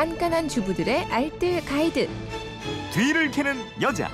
깐깐한 주부들의 알뜰 가이드. 뒤를 캐는 여자.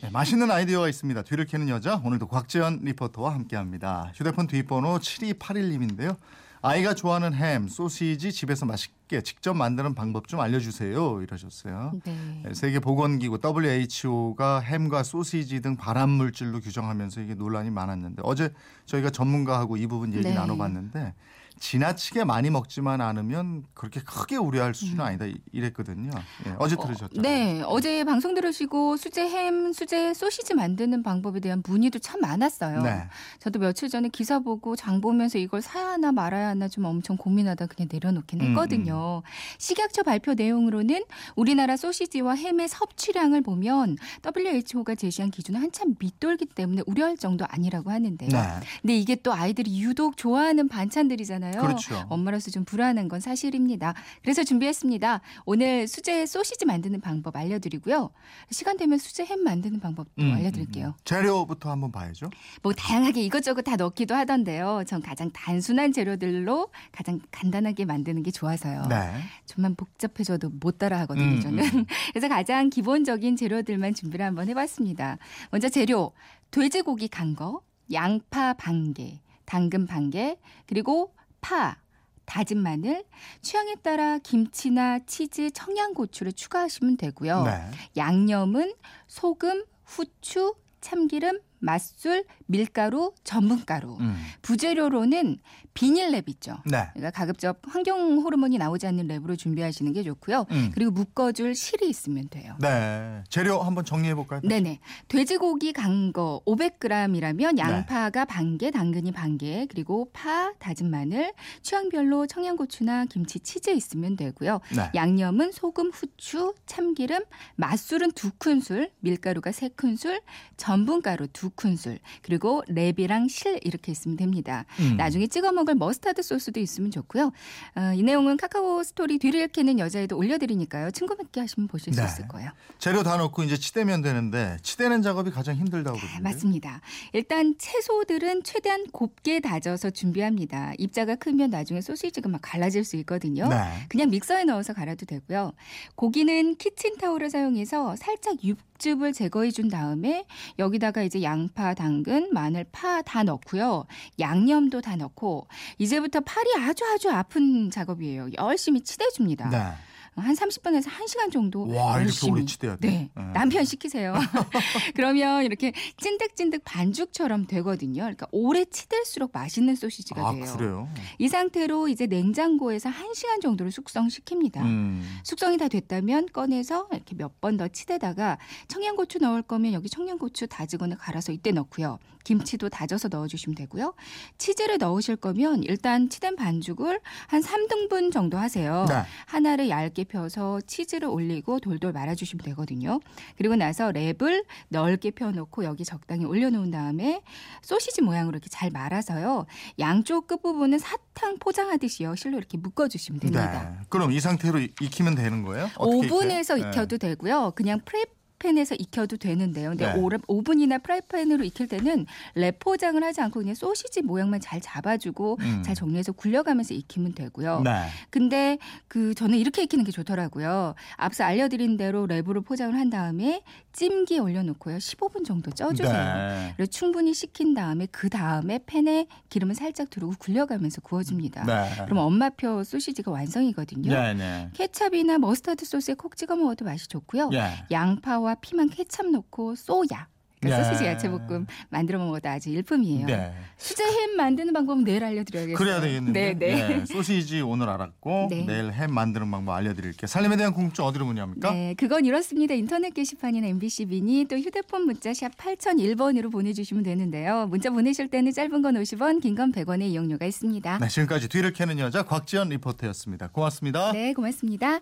네, 맛있는 아이디어가 있습니다. 뒤를 캐는 여자 오늘도 곽지연 리포터와 함께합니다. 휴대폰 뒷번호 7281님인데요. 아이가 좋아하는 햄, 소시지 집에서 맛있게 직접 만드는 방법 좀 알려주세요. 이러셨어요. 네. 네, 세계 보건기구 WHO가 햄과 소시지 등 발암 물질로 규정하면서 이게 논란이 많았는데 어제 저희가 전문가하고 이 부분 얘기 네. 나눠봤는데 지나치게 많이 먹지만 않으면 그렇게 크게 우려할 수준은 아니다 이- 이랬거든요. 예, 어제 들으셨죠? 네, 어제 방송 들으시고 수제 햄, 수제 소시지 만드는 방법에 대한 문의도 참 많았어요. 네. 저도 며칠 전에 기사 보고 장 보면서 이걸 사야 하나 말아야 하나 좀 엄청 고민하다 그냥 내려놓긴 음, 했거든요. 식약처 발표 내용으로는 우리나라 소시지와 햄의 섭취량을 보면 WHO가 제시한 기준은 한참 밑돌기 때문에 우려할 정도 아니라고 하는데요. 네. 근데 이게 또 아이들이 유독 좋아하는 반찬들이잖아요. 그렇죠. 엄마로서 좀 불안한 건 사실입니다. 그래서 준비했습니다. 오늘 수제 소시지 만드는 방법 알려드리고요. 시간 되면 수제 햄 만드는 방법도 음, 알려드릴게요. 음, 음. 재료부터 한번 봐야죠. 뭐 다양하게 이것저것 다 넣기도 하던데요. 전 가장 단순한 재료들로 가장 간단하게 만드는 게 좋아서요. 네. 좀만 복잡해져도 못 따라 하거든요, 음, 저는. 음. 그래서 가장 기본적인 재료들만 준비를 한번 해봤습니다. 먼저 재료, 돼지고기 간 거, 양파 반 개, 당근 반 개, 그리고 파, 다진 마늘, 취향에 따라 김치나 치즈, 청양고추를 추가하시면 되고요. 네. 양념은 소금, 후추, 참기름, 맛술, 밀가루, 전분가루. 음. 부재료로는 비닐랩 있죠. 네. 그러니까 가급적 환경 호르몬이 나오지 않는 랩으로 준비하시는 게 좋고요. 음. 그리고 묶어줄 실이 있으면 돼요. 네. 재료 한번 정리해 볼까요? 네네. 돼지고기 간 거 500g이라면 네. 양파가 반 개, 당근이 반 개, 그리고 파, 다진 마늘, 취향별로 청양고추나 김치, 치즈 있으면 되고요. 네. 양념은 소금, 후추, 참기름, 맛술은 두 큰술, 밀가루가 세 큰술, 전분가루 두 큰술, 그리고 랩이랑 실 이렇게 있으면 됩니다. 음. 나중에 찍어 먹을 머스타드 소스도 있으면 좋고요. 어, 이 내용은 카카오 스토리 뒤를 캐는 여자에도 올려드리니까요. 친구 맺기 하시면 보실 네. 수 있을 거예요. 재료 다 넣고 이제 치대면 되는데 치대는 작업이 가장 힘들다고 네, 그러는데. 맞습니다. 일단 채소들은 최대한 곱게 다져서 준비합니다. 입자가 크면 나중에 소시지가 막 갈라질 수 있거든요. 네. 그냥 믹서에 넣어서 갈아도 되고요. 고기는 키친타올을 사용해서 살짝 육즙을 제거해 준 다음에 여기다가 이제 양파, 당근, 마늘, 파 다 넣고요. 양념도 다 넣고 이제부터 팔이 아주 아주 아픈 작업이에요. 열심히 치대 줍니다. 네. 한 30분에서 1시간 정도 와, 이렇게 열심히. 오래 치대야 돼? 네. 네. 남편 시키세요. 그러면 이렇게 찐득찐득 반죽처럼 되거든요. 그러니까 오래 치댈수록 맛있는 소시지가 아, 돼요. 그래요? 이 상태로 이제 냉장고에서 1시간 정도를 숙성시킵니다. 음. 숙성이 다 됐다면 꺼내서 이렇게 몇 번 더 치대다가 청양고추 넣을 거면 여기 청양고추 다지거나 갈아서 이때 넣고요. 김치도 다져서 넣어 주시면 되고요. 치즈를 넣으실 거면 일단 치댄 반죽을 한 3등분 정도 하세요. 네. 하나를 얇게 펴서 치즈를 올리고 돌돌 말아주시면 되거든요. 그리고 나서 랩을 넓게 펴놓고 여기 적당히 올려놓은 다음에 소시지 모양으로 이렇게 잘 말아서요. 양쪽 끝부분은 사탕 포장하듯이요. 실로 이렇게 묶어주시면 됩니다. 네. 그럼 이 상태로 이- 익히면 되는 거예요? 오븐에서 익혀요? 익혀도 되고요. 그냥 프 라이팬에서 익혀도 되는데요. 근데 네. 오븐- 오븐이나 프라이팬으로 익힐 때는 랩 포장을 하지 않고 그냥 소시지 모양만 잘 잡아주고 음. 잘 정리해서 굴려가면서 익히면 되고요. 네. 근데 그 저는 이렇게 익히는 게 좋더라고요. 앞서 알려드린 대로 랩으로 포장을 한 다음에 찜기에 올려놓고요. 15분 정도 쪄주세요. 네. 그리고 충분히 식힌 다음에 그 다음에 팬에 기름을 살짝 두르고 굴려가면서 구워줍니다. 네. 그럼 엄마표 소시지가 완성이거든요. 네, 네. 케찹이나 머스타드 소스에 콕 찍어 먹어도 맛이 좋고요. 예. 양파와 피망 케찹 넣고 소야. 그러니까 네. 소시지 야채 볶음 만들어 먹어도 아주 일품이에요. 네. 수제 햄 만드는 방법은 내일 알려드려야겠어요. 그래야 되겠는데. 네, 네. 예, 소시지 오늘 알았고 네. 내일 햄 만드는 방법 알려드릴게요. 살림에 대한 궁금증 어디로 문의합니까? 네, 그건 이렇습니다. 인터넷 게시판이나 MBC 미니 또 휴대폰 문자 샵 8001번으로 보내주시면 되는데요. 문자 보내실 때는 짧은 건 50원, 긴 건 100원의 이용료가 있습니다. 네, 지금까지 뒤를 캐는 여자 곽지연 리포터였습니다. 고맙습니다. 네, 고맙습니다.